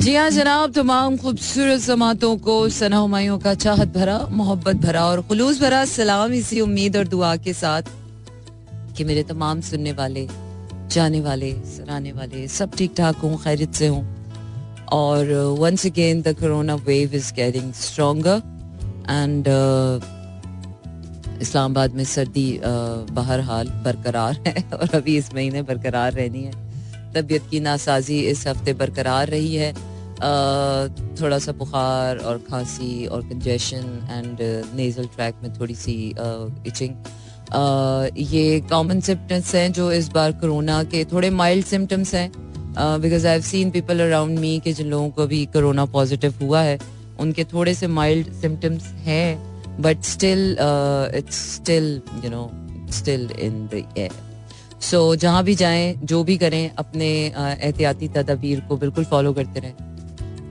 जी हाँ जनाब तमाम खूबसूरत समातों को सना हमायों का चाहत भरा मोहब्बत भरा और खुलूस भरा सलाम इसी उम्मीद और दुआ के साथ कि मेरे तमाम सुनने वाले जाने वाले सराहने वाले सब ठीक ठाक हों खैरियत से हों। और once again the corona wave is getting stronger and Islamabad में सर्दी uh, बहरहाल बरकरार है और अभी इस महीने बरकरार रहनी है। तबीयत की नासाजी इस हफ़्ते बरकरार रही है। थोड़ा सा बुखार और खांसी और कंजेशन एंड नेजल ट्रैक में थोड़ी सी इचिंग ये कॉमन सिम्टम्स हैं जो इस बार कोरोना के थोड़े माइल्ड सिम्टम्स हैं because I have seen people around me के जिन लोगों को भी कोरोना पॉजिटिव हुआ है, उनके थोड़े से माइल्ड सिम्टम्स हैं but still it's still you know still in the air so जहाँ भी जाएँ, जो भी करें, अपने एहतियाती तदाबीर को बिल्कुल फॉलो करते रहें।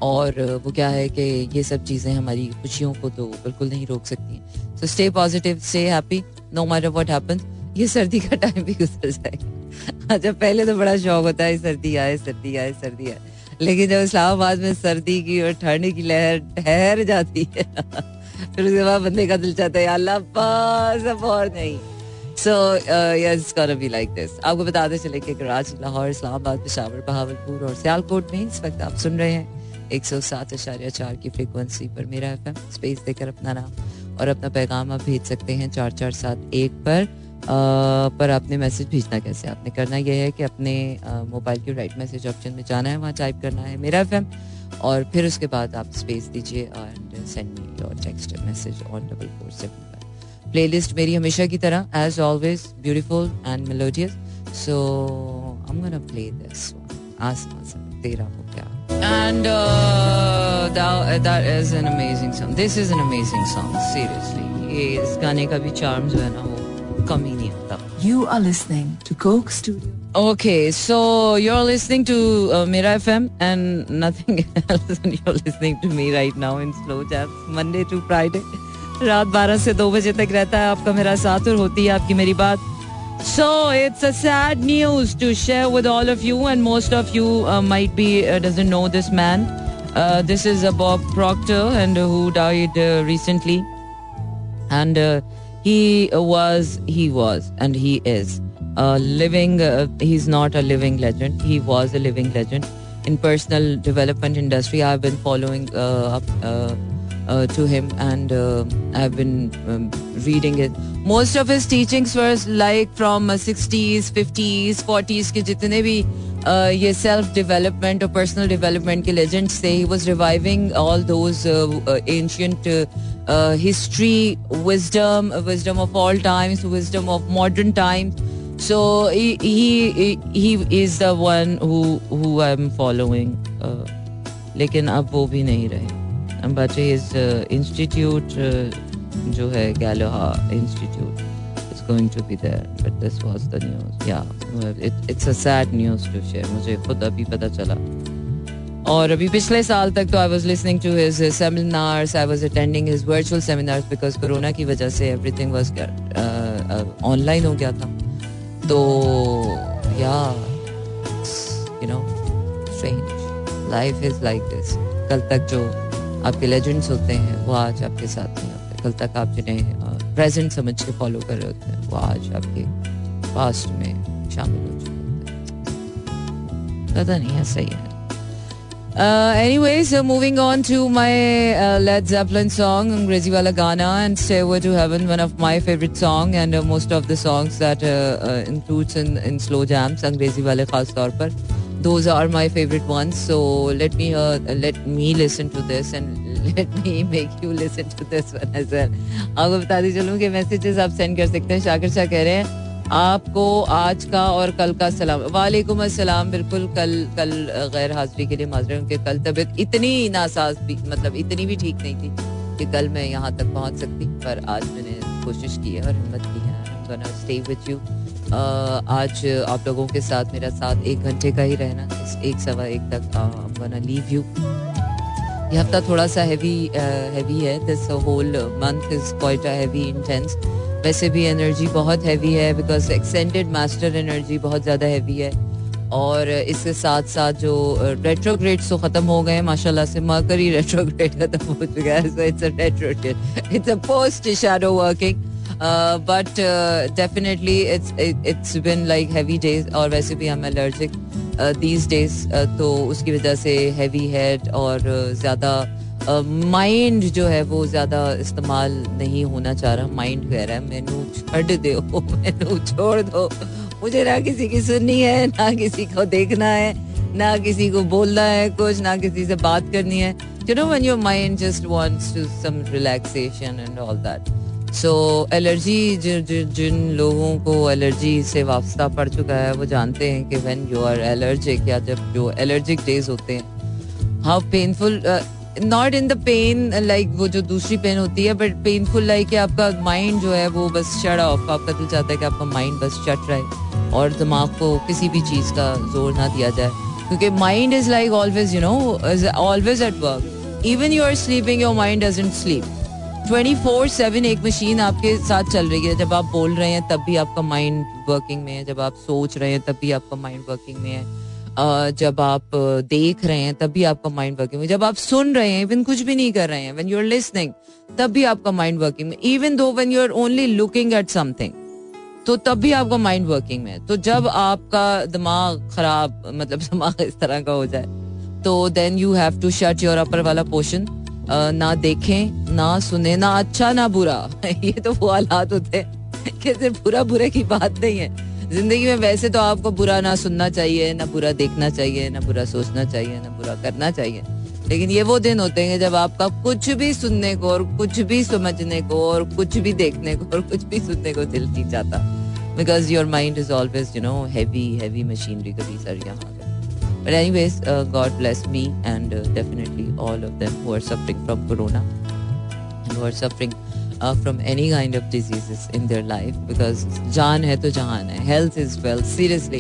और वो क्या है कि ये सब चीज़ें हमारी खुशियों को तो बिल्कुल नहीं रोक सकती so stay positive stay happy no matter what happens ये सर्दी का टाइम भी गुजर जाएगा। अच्छा पहले तो बड़ा शौक होता है, सर्दी आए सर्दी आए सर्दी आए। लेकिन जब इस्लामाबाद में सर्दी की और ठंड की लहर ठहर जाती है, फिर उसके बाद बंदे का दिल चाहता है अल्लाह पास अब और नहीं। So yes be like this आपको बताते चले कि कराची, लाहौर, इस्लामाबाद, पेशावर, बहावलपुर और सियालकोट में इस वक्त आप सुन रहे हैं एक सौ सात आशार्य चार की फ्रिक्वेंसी पर मेरा एफएम स्पेस देकर अपना नाम और अपना पैगाम आप भेज सकते हैं चार चार सात एक पर। आ, पर आपने मैसेज भेजना कैसे? आपने करना यह है कि अपने मोबाइल के राइट मैसेज ऑप्शन में जाना है वहाँ टाइप करना है मेरा एफएम और फिर उसके बाद आप स्पेस दीजिए and send me your text message on double four seven playlist मेरी हमेशा की तरह as always beautiful and melodious so I am gonna play this आसमान तेरा हो क्या? And uh, that, that is an amazing song. This is an amazing song. Seriously, ये इस गाने का भी charm जो है ना वो कम ही नहीं होता. You are listening to Coke Studio. Okay, so you're listening to uh, Mira FM and nothing else. And you're listening to me right now in slow jams, Monday to Friday. रात 12 से 2 बजे तक रहता है आपका मेरा साथ और होती है आपकी मेरी बात so it's a sad news to share with all of you, and most of you uh, might be uh, doesn't know this man. Uh, this is uh, Bob Proctor, and who died uh, recently. And uh, he was, he was, and he is a living. he's not a living legend. He was a living legend in personal development industry. I've been following up uh, to him and uh, I've been um, reading it. Most of his teachings like from sixties fifties forties के जितने भी ये self development और personal development के legends थे he was reviving all those ancient history wisdom wisdom of all times wisdom of modern times so he is the one I am following लेकिन अब वो भी नहीं रहे। बट इज़ इंस्टीट्यूट जो है गैलोहा is going to be there but this was the news. Yeah it, it's a sad news to share. मुझे खुद अभी पता चला। और अभी पिछले साल तक तो I was listening to his seminars I was attending his virtual seminars because corona की वजह से एवरीथिंग वॉज़ ऑनलाइन हो गया था। तो या you know strange life is like this कल तक जो आपके लेजेंड्स होते हैं वो आज आपके साथ होते कल तक आप जिन्हें प्रेजेंट समझ के फॉलो कर रहे होते हैं वो आज आपके पास्ट में शामिल हो चुके हैं पता नहीं ही है Uh, anyways, uh, moving on to my uh, Led Zeppelin song, Angrezi Wala Gana and Stairway to Heaven, one of my favorite song and uh, most of the songs that uh, uh, includes in, in slow jams, Those are my favorite ones. So let me uh, let me listen to this and let me make you listen to this one as well. आपको बता दी चलूँ कि messages आप send कर सकते हैं। शाकिर शाह कह रहे हैं आपको आज का और कल का सलाम। वालेकुम अस्सलाम। बिल्कुल कल कल गैर हाजिरी के लिए माजरे उनके कल तबीयत इतनी नासाज भी मतलब इतनी भी ठीक नहीं थी कि कल मैं यहाँ तक पहुँच सकती। पर आज मैंने कोशिश की है और हिम्मत की है। स्टे विथ यू आज आप लोगों के साथ, मेरा साथ एक घंटे का ही रहना एक सवा एक तक लीव यू ये हफ़्ता थोड़ा सा हैवी हैवी है. This whole month is quite a heavy intense वैसे भी एनर्जी बहुत हैवी है बिकॉज़ एक्सटेंडेड मास्टर एनर्जी बहुत ज़्यादा हैवी है. और इसके साथ साथ जो रेट्रोग्रेड तो खत्म हो गए माशाल्लाह से मरकरी रेट्रोग्रेड खत्म हो चुका है. So it's a retrograde it's a post shadow working but definitely it's it's been like heavy days और वैसे भी हम एलर्जिक दीज डेज़ तो उसकी वजह से हैवी हेड और ज़्यादा माइंड uh, जो है वो ज़्यादा इस्तेमाल नहीं होना चाह रहा। माइंड कह रहा है मैनू छड़ दो मैनू छोड़ दो। मुझे ना किसी की सुननी है ना किसी को देखना है ना किसी को बोलना है कुछ ना किसी से बात करनी है। You know when your mind just wants to some relaxation and all that so allergy जिन लोगों को एलर्जी से वास्ता पड़ चुका है, वो जानते हैं कि व्हेन यू आर एलर्जिक या जब जो एलर्जिक डेज़ होते हैं how painful not in the pain like वो जो दूसरी पेन होती है बट पेनफुल लाइक आपका माइंड जो है, वो बस शट ऑफ़ आपका दिल चाहता है कि आपका माइंड बस चट रहे, और दिमाग को किसी भी चीज़ का ज़ोर ना दिया जाए। क्योंकि mind is like always you know always at work even you are sleeping your mind doesn't sleep twenty four seven एक मशीन आपके साथ चल रही है। जब आप बोल रहे हैं, तब भी आपका माइंड वर्किंग में है। जब आप सोच रहे हैं, तब भी आपका माइंड वर्किंग में है। जब आप देख रहे हैं, तब भी आपका माइंड वर्किंग में जब आप सुन रहे हैं इवन कुछ भी नहीं कर रहे हैं व्हेन यू आर लिसनिंग तब भी आपका माइंड वर्किंग में even though when you are only looking at something तो तब भी आपका माइंड वर्किंग में तो जब आपका दिमाग खराब मतलब दिमाग इस तरह का हो जाए तो then you have to shut your upper वाला पोर्शन ना देखें, ना सुने, ना अच्छा ना बुरा। ये तो वो हालात होते हैं कि सिर्फ़ बुरा बुरे की बात नहीं है। ज़िंदगी में वैसे तो आपको बुरा ना सुनना चाहिए, ना बुरा देखना चाहिए, ना बुरा सोचना चाहिए, ना बुरा करना चाहिए। लेकिन ये वो दिन होते हैं जब आपका कुछ भी सुनने को और कुछ भी समझने को और कुछ भी देखने को और कुछ भी सुनने को दिल नहीं जाता because your mind is always you know heavy heavy machinery कभी सर यहाँ But anyways, uh, God bless me and uh, definitely all of them who are suffering from corona and who are suffering from any kind of diseases in their life because जान है तो जहान है health is wealth seriously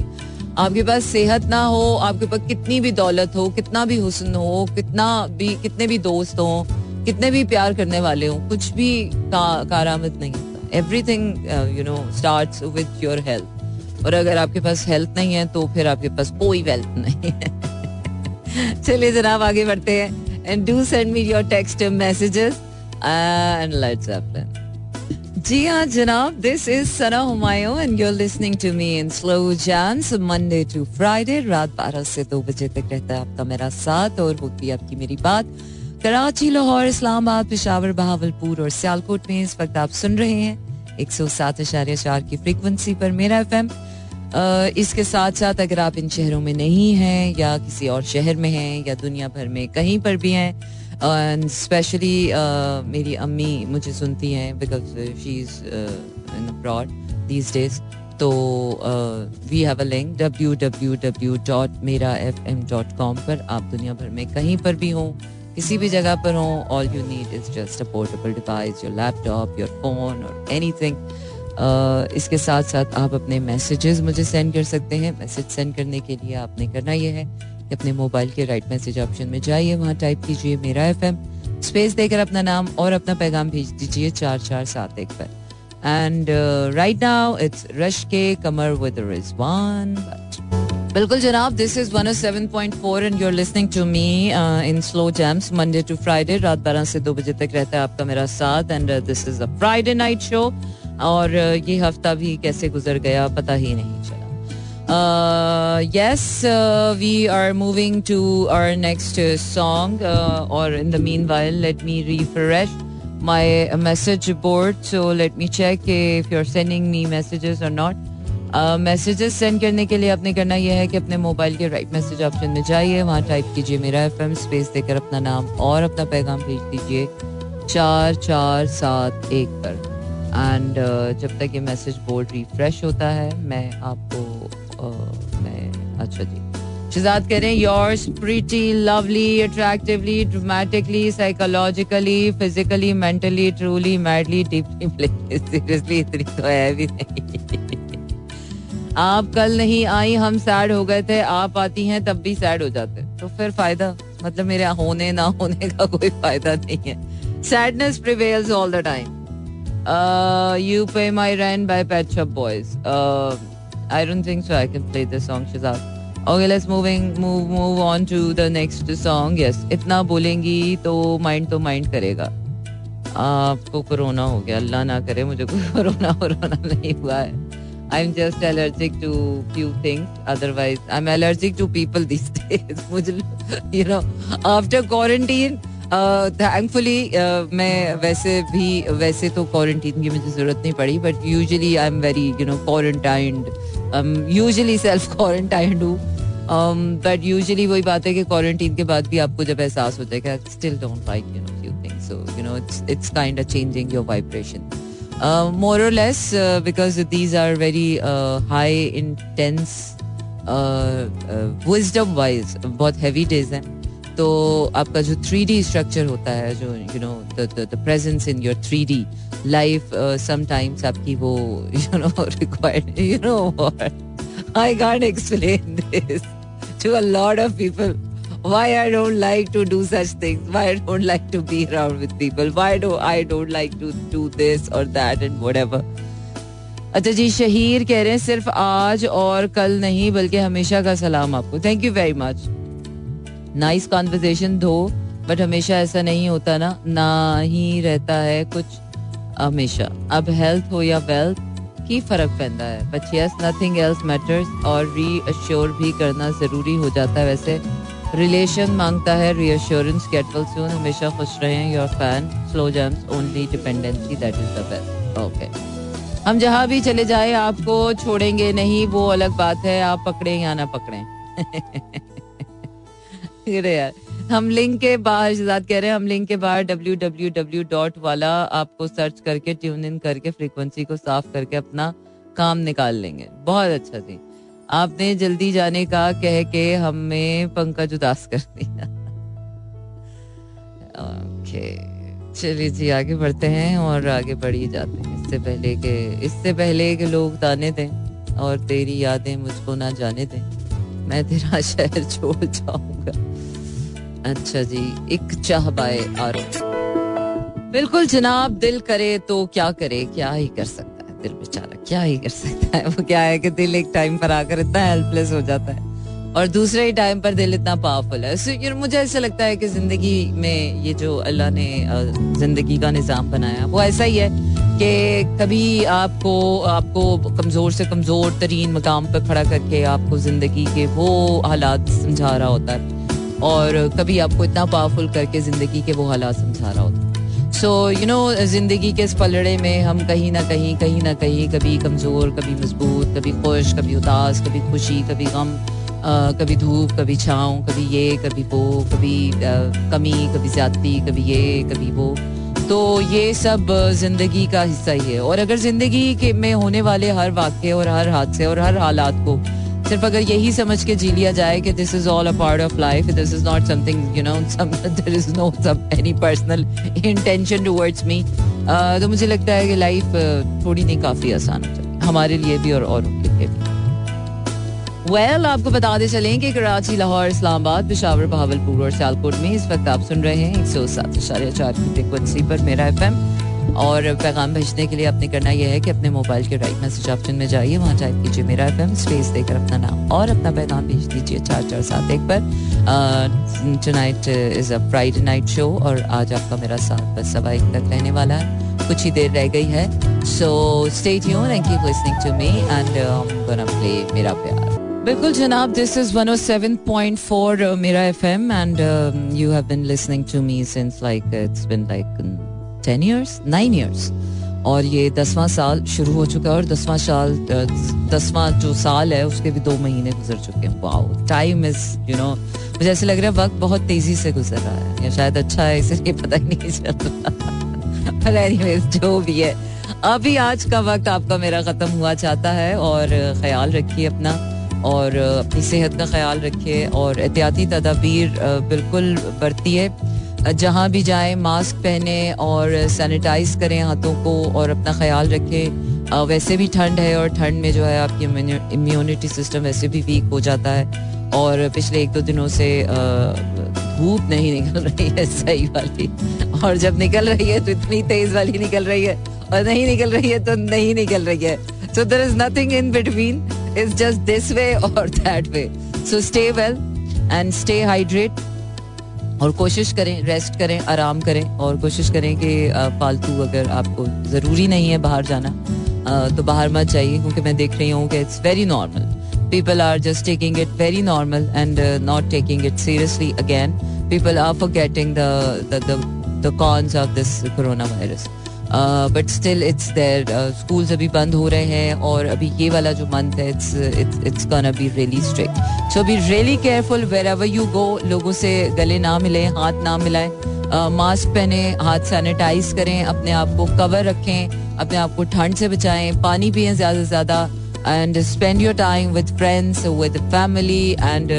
आपके पास सेहत ना हो आपके पास कितनी भी दौलत हो कितना भी हुसन हो कितना भी कितने भी दोस्त हो कितने भी प्यार करने वाले हो कुछ भी का, कारामद नहीं होता। Everything you know start with your health और अगर आपके पास हेल्थ नहीं है तो फिर आपके पास कोई वेल्थ नहीं है। चलिए जनाब, आगे बढ़ते हैं। And do send me your text messages Zeppelin. जी हाँ जनाब this is Sana Humayun and you're listening to me in slow jams Monday to Friday रात 12 से 2 बजे तक रहता है आपका मेरा साथ, और होती है आपकी मेरी बात। कराची, लाहौर, इस्लामाबाद, पिशावर, बहावलपुर और सियालकोट में इस वक्त आप सुन रहे हैं एक सौ सात की फ्रिक्वेंसी पर मेरा एफएम इसके साथ साथ अगर आप इन शहरों में नहीं हैं या किसी और शहर में हैं या दुनिया भर में कहीं पर भी हैं स्पेशली मेरी अम्मी मुझे सुनती हैं because she is in abroad these days तो we have a link W W W dot Mera F M dot com पर आप दुनिया भर में कहीं पर भी हों, किसी भी जगह पर हों all you need is just a portable device your laptop your phone और एनी इसके साथ साथ आप अपने मैसेजेस मुझे सेंड कर सकते हैं। मैसेज सेंड करने के लिए आपने करना यह है कि अपने मोबाइल के राइट मैसेज ऑप्शन में जाइए, वहाँ टाइप कीजिए मेरा एफएम स्पेस देकर अपना नाम और अपना पैगाम भेज दीजिए चार चार सात एक पर। And right now it's Rashk e Qamar with Rizwan बिल्कुल जनाब this is 107.4 and you are listening to me in slow jams Monday to Friday रात 12 से दो बजे तक रहता है आपका मेरा साथ। And this is a Friday night show और ये हफ़्ता भी कैसे गुजर गया पता ही नहीं चला। Yes we are moving to our next song और in the meanwhile let me refresh my message board so let me check if you are sending me messages और नॉट मैसेजेस सेंड करने के लिए आपने करना यह है कि अपने मोबाइल के राइट मैसेज ऑप्शन में जाइए, वहाँ टाइप कीजिए मेरा एफ़ एम स्पेस देकर अपना नाम और अपना पैगाम भेज दीजिए। चार चार सात एक पर। एंड uh, जब तक ये मैसेज बोर्ड रिफ्रेश होता है मैं आपको uh, मैं अच्छा जी। शिजाद कह रहे हैं yours pretty lovely attractively dramatically psychologically physically mentally truly madly deeply seriously इतनी तो है भी नहीं। आप कल नहीं आई हम सैड हो गए थे आप आती हैं तब भी सैड हो जाते तो फिर फ़ायदा मतलब मेरे होने ना होने का कोई फ़ायदा नहीं है। Sadness prevails all the time you pay my rent by Pet Shop Boys I don't think so. I can play this song, Shazad. Okay let's moving move move on to the next song yes इतना बोलेंगी तो mind तो mind करेगा। आपको corona हो गया। अल्लाह ना करे मुझे कोई कोरोना वोरोना नहीं हुआ है। I am just allergic to few things otherwise I am allergic to people these days मुझे you know after quarantine thankfully मैं वैसे भी, वैसे तो क्वारंटीन की मुझे ज़रूरत नहीं पड़ी but usually I am very you know quarantined usually self quarantined हूँ बट यूजली वही बात है कि क्वारंटीन के बाद भी आपको जब एहसास है कि still don't like you know few things so you know it's it's kind of changing your vibration more और less because these are very high intense wisdom wise बहुत हैवी डेज़ हैं. तो आपका जो थ्री डी स्ट्रक्चर होता है जो you know the presence in your three D life sometimes आपकी वो you know required you know I can't explain this to a lot of people why I don't like to do such things, why I don't like to be around with people, why do I don't like to do this or that and whatever. अच्छा जी शहीर कह रहे हैं सिर्फ़ आज और कल नहीं बल्कि हमेशा का सलाम आपको। Thank you very much nice conversation though but हमेशा ऐसा नहीं होता ना। ना ही रहता है कुछ, हमेशा। अब हेल्थ हो या वेल्थ की फ़र्क पैदा है। But yes nothing else matters और री अश्योर भी करना ज़रूरी हो जाता है वैसे। रिलेशन माँगता है रीअश्योरेंस गेट वेल सून हमेशा खुश रहें your fan slow jams only dependency that is the best okay हम जहाँ भी चले जाए, आपको छोड़ेंगे नहीं, वो अलग बात है, आप पकड़े या ना पकड़े। यार हम लिंक के बाहर शिजात कह रहे हैं, हम लिंक के बाहर डब्ल्यू डब्ल्यू डब्ल्यू डॉट वाला आपको सर्च करके ट्यून इन करके फ्रीक्वेंसी को साफ़ करके अपना काम निकाल लेंगे। बहुत अच्छा थी आपने जल्दी जाने का कह के हमें पंकज उदास कर दिया। ओके चलिए जी, आगे बढ़ते हैं और आगे बढ़ जाते हैं। इससे पहले के, इससे पहले के लोग ताने दें और तेरी यादें मुझको ना जाने दें। मैं तेरा शहर छोड़ जाऊँगा। अच्छा जी एक चाह बाए आरो। बिल्कुल जनाब दिल करे तो क्या करे क्या ही कर सकता है दिल बेचारा क्या ही कर सकता है? वो क्या है कि दिल एक टाइम पर आकर इतना हेल्पलेस हो जाता है और दूसरे ही टाइम पर दिल इतना पावरफुल है। So, you know, मुझे ऐसा लगता है कि ज़िंदगी में ये जो अल्लाह ने ज़िंदगी का निज़ाम बनाया वो ऐसा ही है कि कभी आपको आपको कमज़ोर से कमज़ोर तरीन मकाम पर खड़ा करके आपको ज़िंदगी के वो हालात समझा रहा होता है। और कभी आपको इतना पावरफुल करके ज़िंदगी के वो हालात समझा रहा होता। सो यू नो ज़िंदगी के इस पलड़े में हम कहीं ना कहीं कहीं ना कहीं कभी कमज़ोर, कभी मज़बूत, कभी खुश, कभी उदास, कभी खुशी, कभी गम कभी धूप, कभी छाँव, कभी ये, कभी वो, कभी कमी, कभी ज्यादती, कभी ये, कभी वो। तो ये सब ज़िंदगी का हिस्सा ही है। और अगर ज़िंदगी के में होने वाले हर वाक्य और हर हादसे और हर हालात को सिर्फ़ अगर यही समझ के जी लिया जाए कि this is all a part of life this is not something you know there is no some any personal intention towards me तो मुझे लगता है कि लाइफ थोड़ी नहीं काफ़ी आसान हो हमारे लिए भी और औरों के लिए भी। वेल well, आपको बताते चलें कि कराची लाहौर इस्लामाबाद पिशावर बहावलपुर और सियालकोट में इस वक्त आप सुन रहे हैं एक सौ सात इशारे चार की फ्रिक्वेंसी पर मेरा एफ़ और पैगाम भेजने के लिए आपने करना यह है कि अपने मोबाइल के राइट मैसेज ऑप्शन में जाइए। वहाँ टाइप कीजिए मेरा एफएम स्पेस देकर अपना नाम और अपना पैगाम भेज दीजिए चार चार सात एक पर। Tonight is a Friday night show और आज आपका मेरा साथ बस सवा एक तक रहने वाला है। कुछ ही देर रह गई है। So stay tune and keep listening to me and play मेरा प्यार। बिल्कुल जनाब दिस इज़ 107.4 मेरा FM and you have been listening to me since like it's been like ten years nine years और ये दसवां साल शुरू हो चुका है और दसवां साल दसवां जो साल है, उसके भी दो महीने गुजर चुके हैं। Wow time is you know मुझे ऐसे लग रहा है वक्त बहुत तेज़ी से गुजर रहा है। या शायद अच्छा है इसलिए पता ही नहीं चल। रहा जो भी है। अभी आज का वक्त आपका मेरा खत्म हुआ चाहता है और ख्याल रखिए अपना। और अपनी सेहत का ख्याल रखिए और एहतियाती तदाबीर बिल्कुल बरतिए। जहाँ भी जाए, मास्क पहने और सैनिटाइज करें हाथों को और अपना ख्याल रखें। वैसे भी ठंड है और ठंड में जो है आपकी इम्यूनिटी सिस्टम वैसे भी वीक हो जाता है। और पिछले एक दो दिनों से धूप नहीं निकल रही है, सही वाली। और जब निकल रही है तो इतनी तेज वाली निकल रही है। और नहीं निकल रही है तो नहीं निकल रही है। So there is nothing in between is just this way और that way so stay well and stay hydrate और कोशिश करें रेस्ट करें, आराम करें और कोशिश करें कि फालतू अगर आपको ज़रूरी नहीं है बाहर जाना तो बाहर मत जाइए क्योंकि मैं देख रही हूँ कि it's very normal people are just taking it very normal and not taking it seriously again people are forgetting the cons of this corona virus but still it's there schools अभी बंद हो रहे हैं और अभी ये वाला जो मंथ है it's it's it's gonna be really strict so be really careful wherever you go लोगों से गले ना मिले हाथ ना मिलाएँ मास्क uh, पहने हाथ सैनिटाइज करें अपने आप को कवर रखें अपने आप को ठंड से बचाएँ पानी पिए ज़्यादा से ज़्यादा and spend your time with friends with family and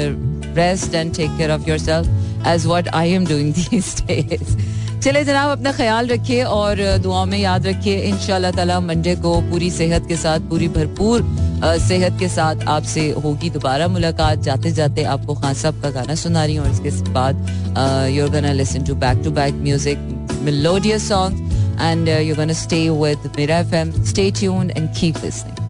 rest and take care of yourself as what I am doing these days चले जनाब, अपना ख्याल रखिए और दुआ में याद रखिए। इन ताला मंडे को पूरी सेहत के साथ, पूरी भरपूर सेहत के साथ आपसे होगी दोबारा मुलाकात। जाते जाते आपको खान साहब का गाना सुना रही हूँ और इसके बाद you're gonna listen to back to back music melodious song and you're gonna stay with मेरा FM stay tuned and keep listening